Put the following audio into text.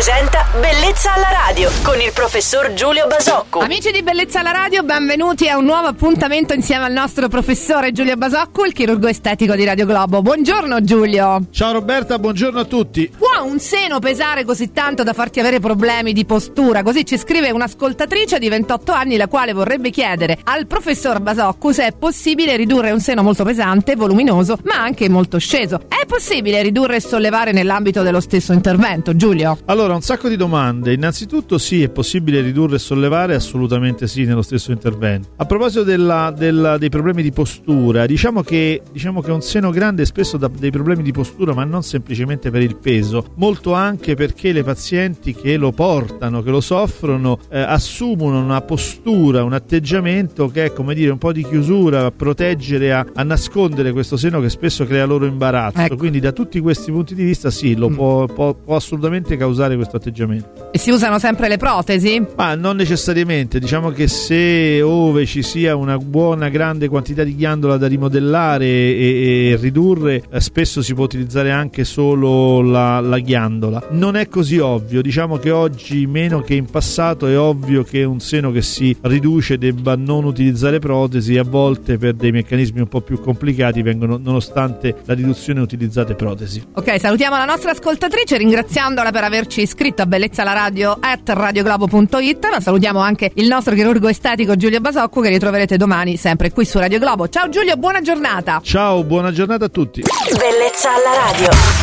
presenta Bellezza alla radio con il professor Giulio Basocco. Amici di Bellezza alla Radio, benvenuti a un nuovo appuntamento insieme al nostro professore Giulio Basocco, il chirurgo estetico di Radio Globo. Buongiorno Giulio. Ciao Roberta, buongiorno a tutti. Può un seno pesare così tanto da farti avere problemi di postura? Così ci scrive un'ascoltatrice di 28 anni la quale vorrebbe chiedere al professor Basocco se è possibile ridurre un seno molto pesante, voluminoso, ma anche molto sceso. È possibile ridurre e sollevare nell'ambito dello stesso intervento, Giulio? Allora, un sacco di domande. Innanzitutto sì, è possibile ridurre e sollevare? Assolutamente sì, nello stesso intervento. A proposito della, della, dei problemi di postura, diciamo che, diciamo che un seno grande spesso dà dei problemi di postura, ma non semplicemente per il peso, molto anche perché le pazienti che lo portano, che lo soffrono, eh, assumono una postura, un atteggiamento che è come dire un po' di chiusura, a proteggere, a, a nascondere questo seno che spesso crea loro imbarazzo. Ecco. Quindi da tutti questi punti di vista sì, lo Mm. può, può- può assolutamente causare questo atteggiamento. E si usano sempre le protesi? Ma non necessariamente, diciamo che se ove ci sia una buona grande quantità di ghiandola da rimodellare e, e ridurre, eh, spesso si può utilizzare anche solo la, la ghiandola. Non è così ovvio, diciamo che oggi meno che in passato è ovvio che un seno che si riduce debba non utilizzare protesi, a volte per dei meccanismi un po' più complicati vengono nonostante la riduzione utilizzate protesi. Ok, salutiamo la nostra ascoltatrice ringraziandola per averci iscritto a Bellezza alla Radio at radioglobo.it, ma salutiamo anche il nostro chirurgo estetico Giulio Basocco che ritroverete domani sempre qui su Radio Globo. Ciao Giulio, buona giornata! Ciao, buona giornata a tutti. Bellezza alla radio.